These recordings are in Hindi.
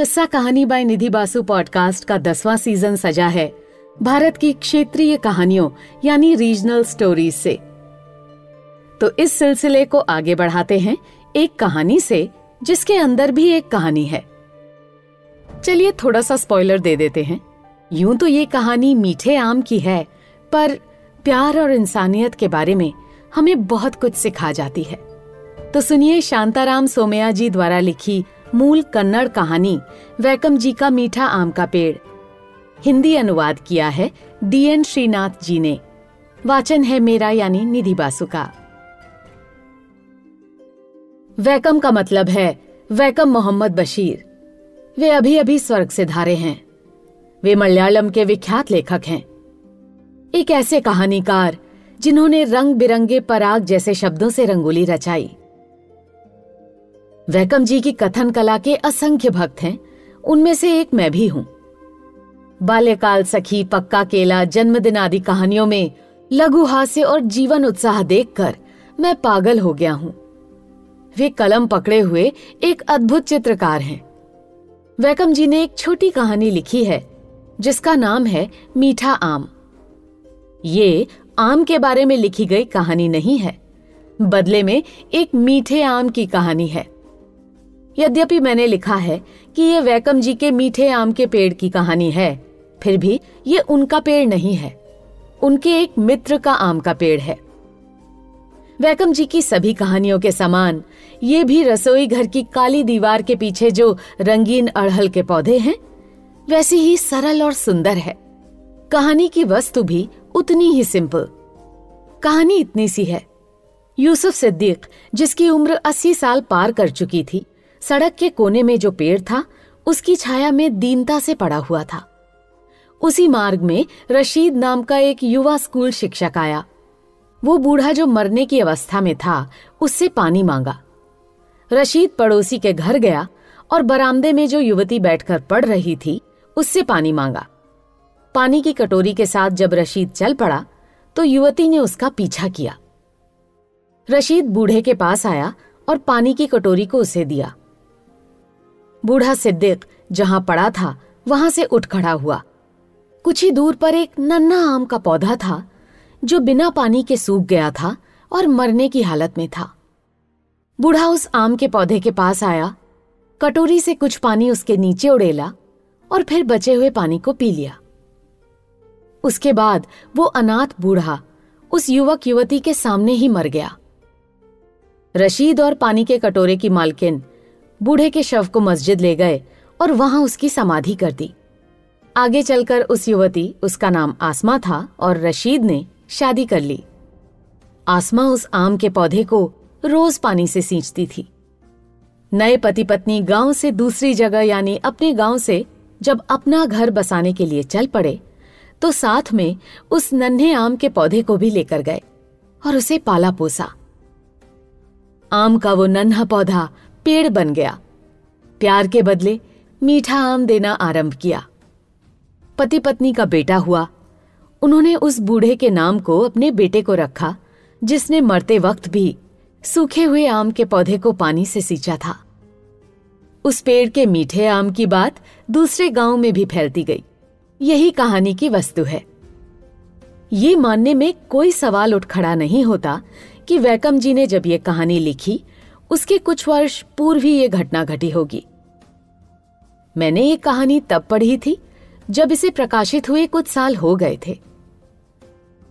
किस्सा कहानी बाय निधि बासु पॉडकास्ट का दसवां सीज़न सजा है। भारत की क्षेत्रीय कहानियों, यानी रीजनल स्टोरीज से। तो इस सिलसिले को आगे बढ़ाते हैं एक कहानी से, जिसके अंदर भी एक कहानी है। चलिए थोड़ा सा स्पॉइलर दे देते हैं। यूँ तो ये कहानी मीठे आम की है, पर प्यार और इंसानियत के बारे में हमें बहुत कुछ सिखा जाती है। तो सुनिए शांताराम सोमया जी द्वारा लिखी मूल कन्नड़ कहानी, वैकम जी का मीठा आम का पेड़। हिंदी अनुवाद किया है डीएन श्रीनाथ जी ने। वाचन है मेरा यानी निधि बासु का। वैकम का मतलब है, वैकम मोहम्मद बशीर। वे अभी अभी स्वर्ग से धारे हैं। वे मलयालम के विख्यात लेखक हैं। एक ऐसे कहानीकार, जिन्होंने रंग बिरंगे पराग जैसे शब्दों से रंगोली रचाई। वैकम जी की कथन कला के असंख्य भक्त हैं। उनमें से एक मैं भी हूँ। बाल्यकाल सखी पक्का केला जन्मदिन आदि कहानियों में लघु हास्य और जीवन उत्साह देखकर मैं पागल हो गया हूँ। वे कलम पकड़े हुए एक अद्भुत चित्रकार हैं। वैकम जी ने एक छोटी कहानी लिखी है, जिसका नाम है मीठा आम। ये आम के बारे में लिखी गई कहानी नहीं है, बदले में एक मीठे आम की कहानी है। यद्यपि मैंने लिखा है कि ये वैकम जी के मीठे आम के पेड़ की कहानी है, फिर भी ये उनका पेड़ नहीं है। उनके एक मित्र का आम का पेड़ है। वैकम जी की सभी कहानियों के समान, ये भी रसोई घर की काली दीवार के पीछे जो रंगीन अड़हल के पौधे हैं, वैसी ही सरल और सुंदर है। कहानी की वस्तु भी उतनी ही सिंपल कहानी इतनी सी है। यूसुफ सिद्दीक, जिसकी उम्र अस्सी साल पार कर चुकी थी सड़क के कोने में जो पेड़ था, उसकी छाया में दीनता से पड़ा हुआ था। उसी मार्ग में रशीद नाम का एक युवा स्कूल शिक्षक आया। वो बूढ़ा जो मरने की अवस्था में था, उससे पानी मांगा। रशीद पड़ोसी के घर गया और बरामदे में जो युवती बैठकर पढ़ रही थी, उससे पानी मांगा। पानी की कटोरी के साथ जब रशीद चल पड़ा तो युवती ने उसका पीछा किया। रशीद बूढ़े के पास आया और पानी की कटोरी को उसे दिया। बूढ़ा सिद्दीक जहाँ पड़ा था, वहाँ से उठ खड़ा हुआ। कुछ ही दूर पर एक नन्ना आम का पौधा था, जो बिना पानी के सूख गया था और मरने की हालत में था। बूढ़ा उस आम के पौधे के पास आया, कटोरी से कुछ पानी उसके नीचे उड़ेला और फिर बचे हुए पानी को पी लिया। उसके बाद वो अनाथ बूढ़ा उस युवक युवती के सामने ही मर गया। रशीद और पानी के कटोरे की मालकिन बूढ़े के शव को मस्जिद ले गए और वहाँ उसकी समाधि कर दी। आगे चलकर उस युवती, उसका नाम आसमा था और रशीद ने शादी कर ली। आसमा उस आम के पौधे को रोज पानी से सींचती थी। नए पति पत्नी गाँव से दूसरी जगह यानी अपने गाँव से जब अपना घर बसाने के लिए चल पड़े तो साथ में उस नन्हे आम के पौधे को भी लेकर गए और उसे पाला पोसा। आम का वो नन्हा पौधा पेड़ बन गया। प्यार के बदले मीठा आम देना आरंभ किया। पति पत्नी का बेटा हुआ। उन्होंने उस बूढ़े के नाम को अपने बेटे को रखा, जिसने मरते वक्त भी सूखे हुए आम के पौधे को पानी से सींचा था। उस पेड़ के मीठे आम की बात दूसरे गाँव में भी फैलती गई। यही कहानी की वस्तु है। ये मानने में कोई सवाल उठ खड़ा नहीं होता कि वैकम जी ने जब ये कहानी लिखी उसके कुछ वर्ष पूर्व ही ये घटना घटी होगी। मैंने ये कहानी तब पढ़ी थी, जब इसे प्रकाशित हुए कुछ साल हो गए थे।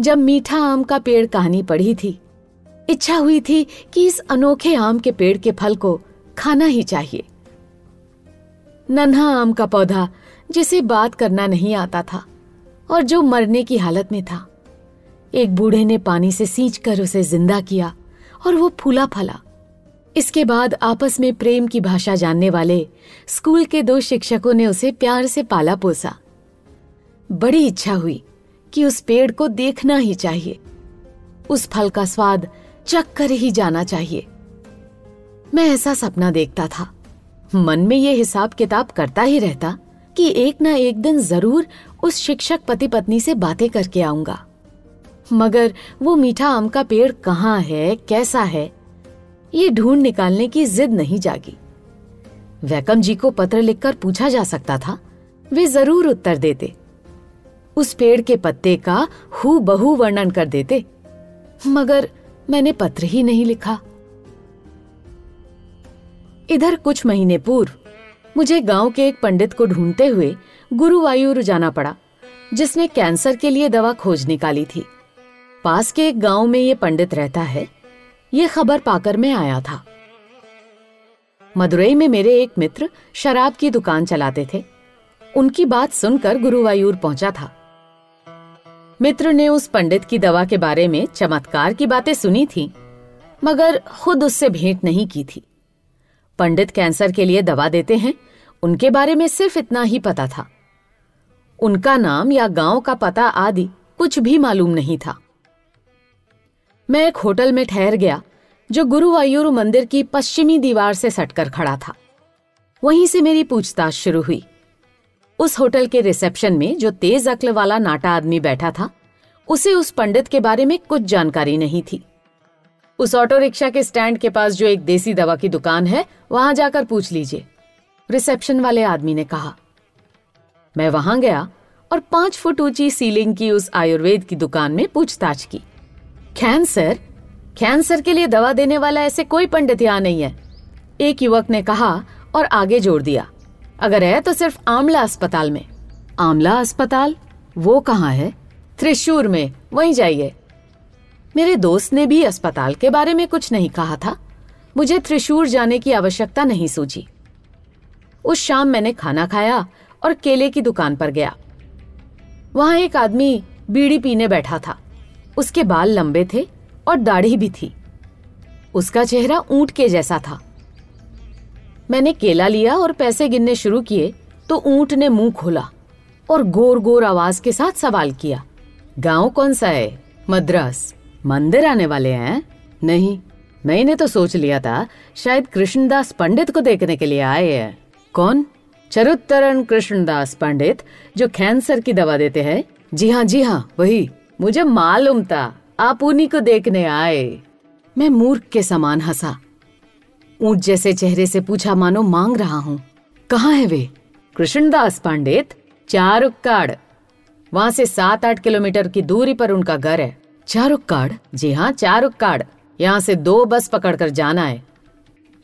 जब मीठा आम का पेड़ कहानी पढ़ी थी, इच्छा हुई थी कि इस अनोखे आम के पेड़ के फल को खाना ही चाहिए। नन्हा आम का पौधा, जिसे बात करना नहीं आता था, और जो मरने की हालत में था। एक बूढ़े ने पानी से सींच कर उसे ज़िंदा किया, और वो फूला फला। इसके बाद आपस में प्रेम की भाषा जानने वाले स्कूल के दो शिक्षकों ने उसे प्यार से पाला पोसा। बड़ी इच्छा हुई कि उस पेड़ को देखना ही चाहिए। उस फल का स्वाद चख कर ही जाना चाहिए। मैं ऐसा सपना देखता था। मन में ये हिसाब किताब करता ही रहता कि एक ना एक दिन ज़रूर उस शिक्षक पति पत्नी से बातें करके आऊँगा। मगर वो मीठा आम का पेड़ कहाँ है, कैसा है ये ढूंढ निकालने की जिद नहीं जागी। वैकम जी को पत्र लिखकर पूछा जा सकता था, वे ज़रूर उत्तर देते। उस पेड़ के पत्ते का हु बहु वर्णन कर देते, मगर मैंने पत्र ही नहीं लिखा। इधर कुछ महीने पूर्व, मुझे गाँव के एक पंडित को ढूंढते हुए गुरुवायूर जाना पड़ा, जिसने कैंसर के लिए दवा खोज निकाली थी। पास के एक गाँव में ये पंडित रहता है ये खबर पाकर मैं आया था। मदुरई में मेरे एक मित्र शराब की दुकान चलाते थे। उनकी बात सुनकर गुरुवायूर पहुँचा था। मित्र ने उस पंडित की दवा के बारे में चमत्कार की बातें सुनी थी, मगर खुद उससे भेंट नहीं की थी। पंडित कैंसर के लिए दवा देते हैं, उनके बारे में सिर्फ़ इतना ही पता था। उनका नाम या गाँव का पता आदि कुछ भी मालूम नहीं था। मैं एक होटल में ठहर गया, जो गुरुवायूर मंदिर की पश्चिमी दीवार से सटकर खड़ा था। वहीं से मेरी पूछताछ शुरू हुई। उस होटल के रिसेप्शन में जो तेज अक्ल वाला नाटा आदमी बैठा था, उसे उस पंडित के बारे में कुछ जानकारी नहीं थी। उस ऑटो रिक्शा के स्टैंड के पास जो एक देसी दवा की दुकान है, वहाँ जाकर पूछ लीजिए। रिसेप्शन वाले आदमी ने कहा, मैं वहाँ गया और पाँच फुट ऊँची सीलिंग की उस आयुर्वेद की दुकान में पूछताछ की। कैंसर? कैंसर के लिए दवा देने वाला ऐसे कोई पंडित यहाँ नहीं है। एक युवक ने कहा और आगे जोड़ दिया। अगर है तो सिर्फ़ आमला अस्पताल में। आमला अस्पताल? वो कहाँ है? त्रिशूर में। वहीं जाइए। मेरे दोस्त ने भी अस्पताल के बारे में कुछ नहीं कहा था। मुझे त्रिशूर जाने की आवश्यकता नहीं सूझी। उस शाम मैंने खाना खाया और केले की दुकान पर गया। वहाँ एक आदमी बीड़ी पीने बैठा था। उसके बाल लंबे थे और दाढ़ी भी थी। उसका चेहरा ऊँट के जैसा था। मैंने केला लिया और पैसे गिनने शुरू किए तो ऊँट ने मुँह खोला और गोर गोर आवाज़ के साथ सवाल किया, गाँव कौन सा है? मद्रास? मंदिर आने वाले हैं? नहीं, मैंने तो सोच लिया था, शायद कृष्णदास पंडित को देखने के लिए आए हैं। कौन? चरुतरण कृष्णदास पंडित, जो कैंसर की दवा देते हैं? जी हाँ जी हाँ वही। मुझे मालूम था, आप उन्हीं को देखने आए। मैं मूर्ख के समान हंसा। ऊँट जैसे चेहरे से पूछा मानो मांग रहा हूँ। कहाँ है वे? कृष्णदास पंडित, चारुक्काड़। वहाँ से सात आठ किलोमीटर की दूरी पर उनका घर है। चारुक्काड़? जी हाँ चारुक्काड़। यहाँ से दो बस पकड़कर जाना है।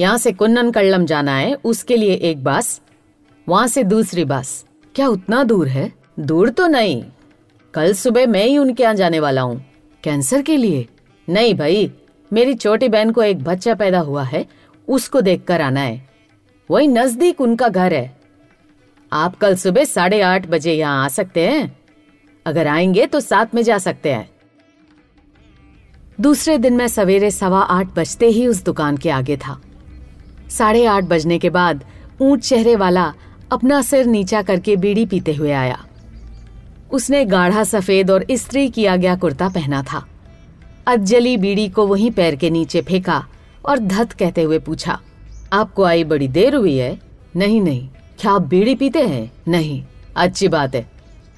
यहाँ से कुन्नन कल्लम जाना है, उसके लिए एक बस। वहाँ से दूसरी बस। क्या उतना दूर है? दूर तो नहीं। कल सुबह मैं ही उनके यहाँ जाने वाला हूँ। कैंसर के लिए? नहीं भाई, मेरी छोटी बहन को एक बच्चा पैदा हुआ है, उसको देखकर आना है। वही नज़दीक उनका घर है। आप कल सुबह साढ़े आठ बजे यहाँ आ सकते हैं। अगर आएँगे तो साथ में जा सकते हैं। दूसरे दिन मैं सवेरे सवा आठ बजते ही उस दुकान के आगे था। साढ़े आठ बजने के बाद ऊँट चेहरे वाला अपना सिर नीचा करके बीड़ी पीते हुए आया। उसने गाढ़ा सफ़ेद और इस्त्री किया गया कुर्ता पहना था। अज्जली बीड़ी को वहीं पैर के नीचे फेंका और धत कहते हुए पूछा, आपको आई बड़ी देर हुई है? नहीं नहीं। क्या आप बीड़ी पीते हैं? नहीं। अच्छी बात है।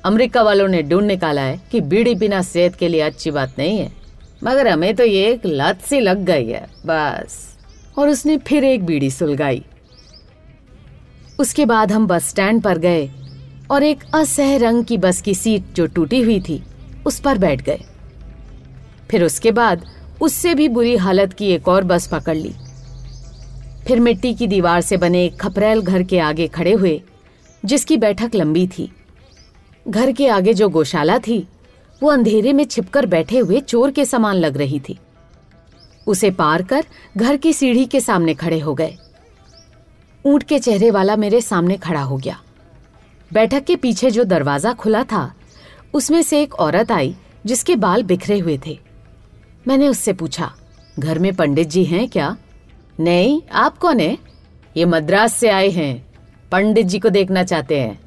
अमेरिका वालों ने ढूंढ निकाला है कि बीड़ी पीना सेहत के लिए अच्छी बात नहीं है। मगर हमें तो ये एक लत सी लग गई है, बस। और उसने फिर एक बीड़ी सुलगाई। उसके बाद हम बस स्टैंड पर गए। और एक असह रंग की बस की सीट जो टूटी हुई थी, उस पर बैठ गए। फिर उसके बाद उससे भी बुरी हालत की एक और बस पकड़ ली। फिर मिट्टी की दीवार से बने खपरेल घर के आगे खड़े हुए, जिसकी बैठक लंबी थी। घर के आगे जो गौशाला थी, वो अंधेरे में छिपकर बैठे हुए चोर के समान लग रही थी। उसे पार कर घर की सीढ़ी के सामने खड़े हो गए। ऊँट के चेहरे वाला मेरे सामने खड़ा हो गया। बैठक के पीछे जो दरवाज़ा खुला था, उसमें से एक औरत आई, जिसके बाल बिखरे हुए थे। मैंने उससे पूछा, घर में पंडित जी हैं क्या? नहीं, आप कौन है? ये मद्रास से आए हैं। पंडित जी को देखना चाहते हैं।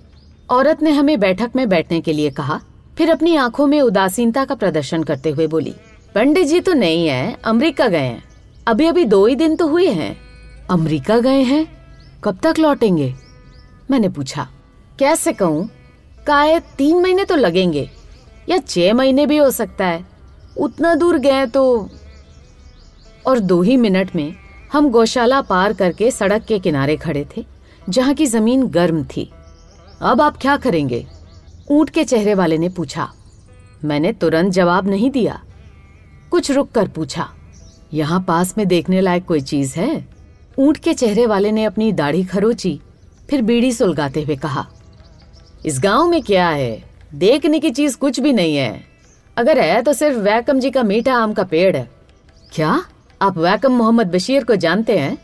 औरत ने हमें बैठक में बैठने के लिए कहा, फिर अपनी आँखों में उदासीनता का प्रदर्शन करते हुए बोली, पंडित जी तो नहीं है, अमेरिका गए हैं। अभी अभी दो ही दिन तो हुए हैं। अमेरिका गए हैं? कब तक लौटेंगे? मैंने पूछा कैसे कहूँ काय तीन महीने तो लगेंगे, या छह महीने भी हो सकता है। उतना दूर गए तो और दो ही मिनट में हम गौशाला पार करके सड़क के किनारे खड़े थे, जहाँ की ज़मीन गर्म थी। अब आप क्या करेंगे? ऊँट के चेहरे वाले ने पूछा। मैंने तुरंत जवाब नहीं दिया। कुछ रुक कर पूछा। यहाँ पास में देखने लायक कोई चीज़ है? ऊँट के चेहरे वाले ने अपनी दाढ़ी खरोची, फिर बीड़ी सुलगाते हुए कहा इस गाँव में क्या है? देखने की चीज़ कुछ भी नहीं है। अगर है तो सिर्फ़ वैकम जी का मीठा आम का पेड़ है। क्या? आप वैकम मोहम्मद बशीर को जानते हैं?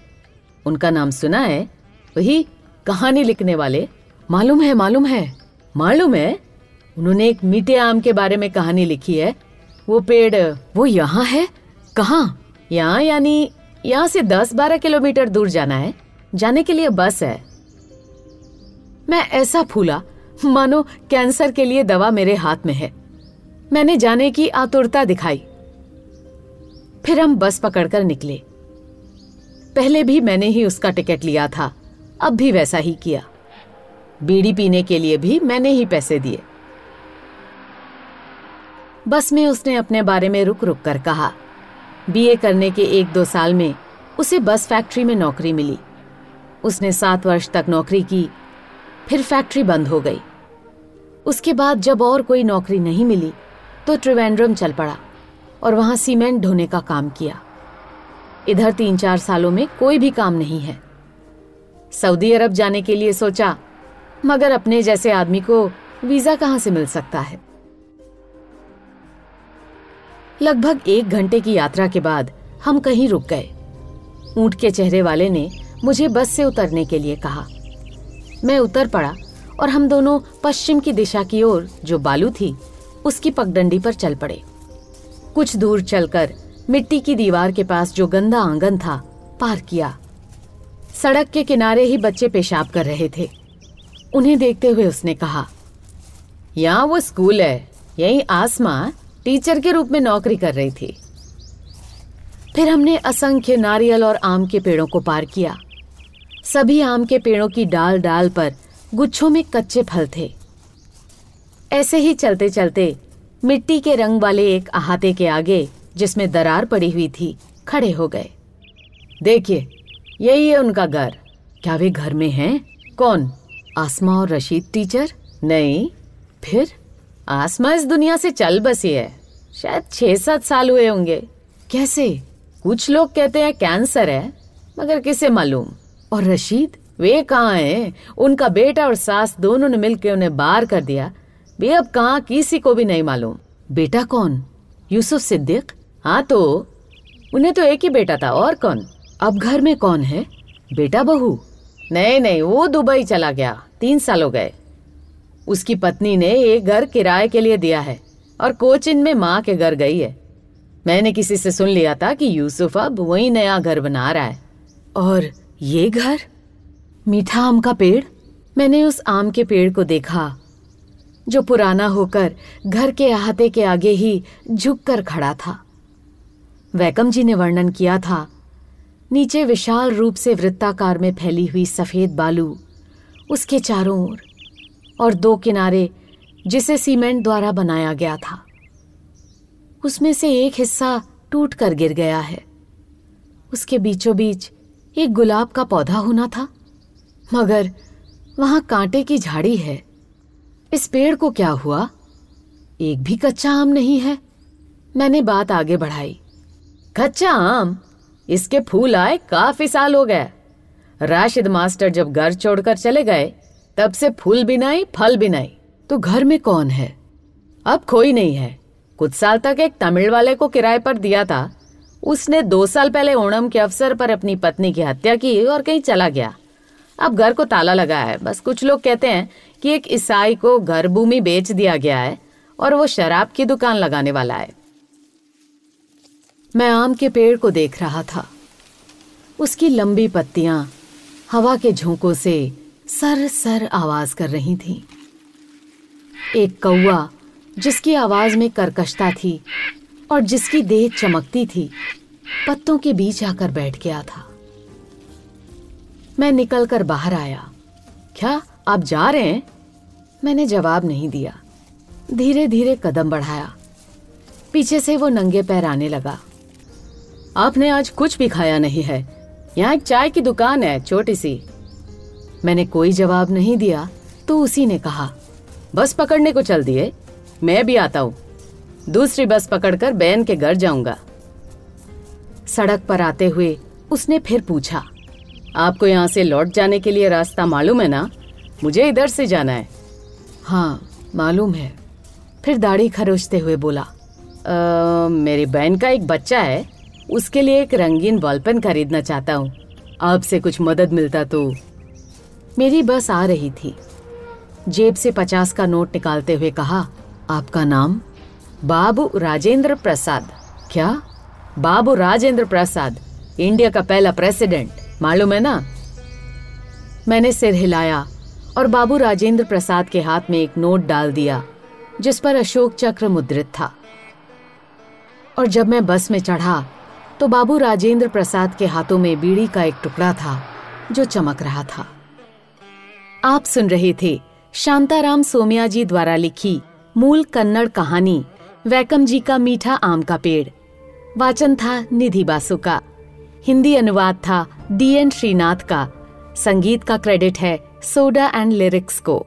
उनका नाम सुना है। वही कहानी लिखने वाले। मालूम है मालूम है। मालूम है? उन्होंने एक मीठे आम के बारे में कहानी लिखी है। वो पेड़, वो यहाँ है? कहाँ? यहाँ यानी यहाँ से दस बारह किलोमीटर दूर जाना है। जाने के लिए बस है। मैं ऐसा फूला मानो, कैंसर के लिए दवा मेरे हाथ में है। मैंने जाने की आतुरता दिखाई। फिर हम बस पकड़कर निकले। पहले भी मैंने ही उसका टिकट लिया था, अब भी वैसा ही किया। बीड़ी पीने के लिए भी मैंने ही पैसे दिए। बस में उसने अपने बारे में रुक रुक कर कहा। बीए करने के एक दो साल में उसे बस फैक्ट्री में नौकरी मिली। उसने सात वर्ष तक नौकरी की, फिर फैक्ट्री बंद हो गई। उसके बाद जब और कोई नौकरी नहीं मिली तो त्रिवेंद्रम चल पड़ा और वहाँ सीमेंट ढोने का काम किया। इधर तीन चार सालों में कोई भी काम नहीं है। सऊदी अरब जाने के लिए सोचा, मगर अपने जैसे आदमी को वीज़ा कहाँ से मिल सकता है? लगभग एक घंटे की यात्रा के बाद हम कहीं रुक गए। ऊँट के चेहरे वाले ने मुझे बस से उतरने के लिए कहा। मैं उतर पड़ा और हम दोनों पश्चिम की दिशा की ओर, जो बालू थी, उसकी पगडंडी पर चल पड़े। कुछ दूर चलकर मिट्टी की दीवार के पास जो गंदा आँगन था, पार किया। सड़क के किनारे ही बच्चे पेशाब कर रहे थे। उन्हें देखते हुए उसने कहा, यहाँ वो स्कूल है, यही आसमा टीचर के रूप में नौकरी कर रही थी। फिर हमने असंख्य नारियल और आम के पेड़ों को पार किया। सभी आम के पेड़ों की डाल डाल पर गुच्छों में कच्चे फल थे। ऐसे ही चलते चलते मिट्टी के रंग वाले एक अहाते के आगे, जिसमें दरार पड़ी हुई थी, खड़े हो गए। देखिए, यही है उनका घर। क्या वे घर में हैं? कौन? आसमा और रशीद टीचर? नहीं। फिर? आसमा इस दुनिया से चल बसी है। शायद छह सात साल हुए होंगे। कैसे? कुछ लोग कहते हैं कैंसर है, मगर किसे मालूम? और रशीद? वे कहाँ हैं? उनका बेटा और सास दोनों ने मिलकर उन्हें बाहर कर दिया। वे अब कहाँ किसी को भी नहीं मालूम। बेटा कौन? यूसुफ सिद्दीक? हाँ तो उन्हें तो एक ही बेटा था, और कौन? अब घर में कौन है? बेटा बहू? नहीं नहीं, वो दुबई चला गया। तीन साल हो गए। उसकी पत्नी ने एक घर किराए के लिए दिया है, और कोचिन में माँ के घर गई है। मैंने किसी से सुन लिया था कि यूसुफ अब वही नया घर बना रहा है। और ये घर? मीठा आम का पेड़? मैंने उस आम के पेड़ को देखा, जो पुराना होकर घर के अहाते के आगे ही झुक कर खड़ा था। वैकम जी ने वर्णन किया था, नीचे विशाल रूप से वृत्ताकार में फैली हुई सफ़ेद बालू, उसके चारों ओर और दो किनारे जिसे सीमेंट द्वारा बनाया गया था। उसमें से एक हिस्सा टूट कर गिर गया है। उसके बीचों बीच एक गुलाब का पौधा होना था। मगर वहाँ कांटे की झाड़ी है। इस पेड़ को क्या हुआ? एक भी कच्चा आम नहीं है। मैंने बात आगे बढ़ाई। कच्चा आम? इसके फूल आए काफ़ी साल हो गए। राशिद मास्टर जब घर छोड़कर चले गए, तब से फूल भी नहीं, फल भी नहीं। तो घर में कौन है? अब कोई नहीं है। कुछ साल तक एक तमिल वाले को किराए पर दिया था। उसने दो साल पहले ओणम के अवसर पर अपनी पत्नी की हत्या की और कहीं चला गया। अब घर को ताला लगा है। बस कुछ लोग कहते हैं कि एक ईसाई को घर भूमि बेच दिया गया है और वो शराब की दुकान लगाने वाला है। मैं आम के पेड़ को देख रहा था। उसकी लंबी पत्तियाँ हवा के झोंकों से सर सर आवाज़ कर रही थीं। एक कौआ जिसकी आवाज़ में करकशता थी और जिसकी देह चमकती थी, पत्तों के बीच आकर बैठ गया था। मैं निकलकर बाहर आया। क्या आप जा रहे हैं? मैंने जवाब नहीं दिया। धीरे धीरे कदम बढ़ाया। पीछे से वो नंगे पैर आने लगा। आपने आज कुछ भी खाया नहीं है। यहाँ एक चाय की दुकान है छोटी सी मैंने कोई जवाब नहीं दिया। तो उसी ने कहा, बस पकड़ने को चल दिए। मैं भी आता हूँ। दूसरी बस पकड़कर बहन के घर जाऊँगा। सड़क पर आते हुए उसने फिर पूछा आपको यहाँ से लौट जाने के लिए रास्ता मालूम है ना? मुझे इधर से जाना है। हाँ मालूम है। फिर दाढ़ी खरोचते हुए बोला आ, मेरी बहन का एक बच्चा है उसके लिए एक रंगीन बॉलपेन खरीदना चाहता हूँ। आपसे कुछ मदद मिलता तो। मेरी बस आ रही थी। जेब से पचास का नोट निकालते हुए कहा आपका नाम? बाबू राजेंद्र प्रसाद। क्या? बाबू राजेंद्र प्रसाद इंडिया का पहला प्रेसिडेंट। मालूम है ना? मैंने सिर हिलाया और बाबू राजेंद्र प्रसाद के हाथ में एक नोट डाल दिया, जिस पर अशोक चक्र मुद्रित था। और जब मैं बस में चढ़ा तो बाबू राजेंद्र प्रसाद के हाथों में बीड़ी का एक टुकड़ा था, जो चमक रहा था। आप सुन रहे थे शांताराम सोमिया जी द्वारा लिखी मूल कन्नड़ कहानी, वैकम जी का मीठा आम का पेड़। वाचन था निधि बासु का। हिंदी अनुवाद था डी एन श्रीनाथ का। संगीत का क्रेडिट है सोडा एंड लिरिक्स को।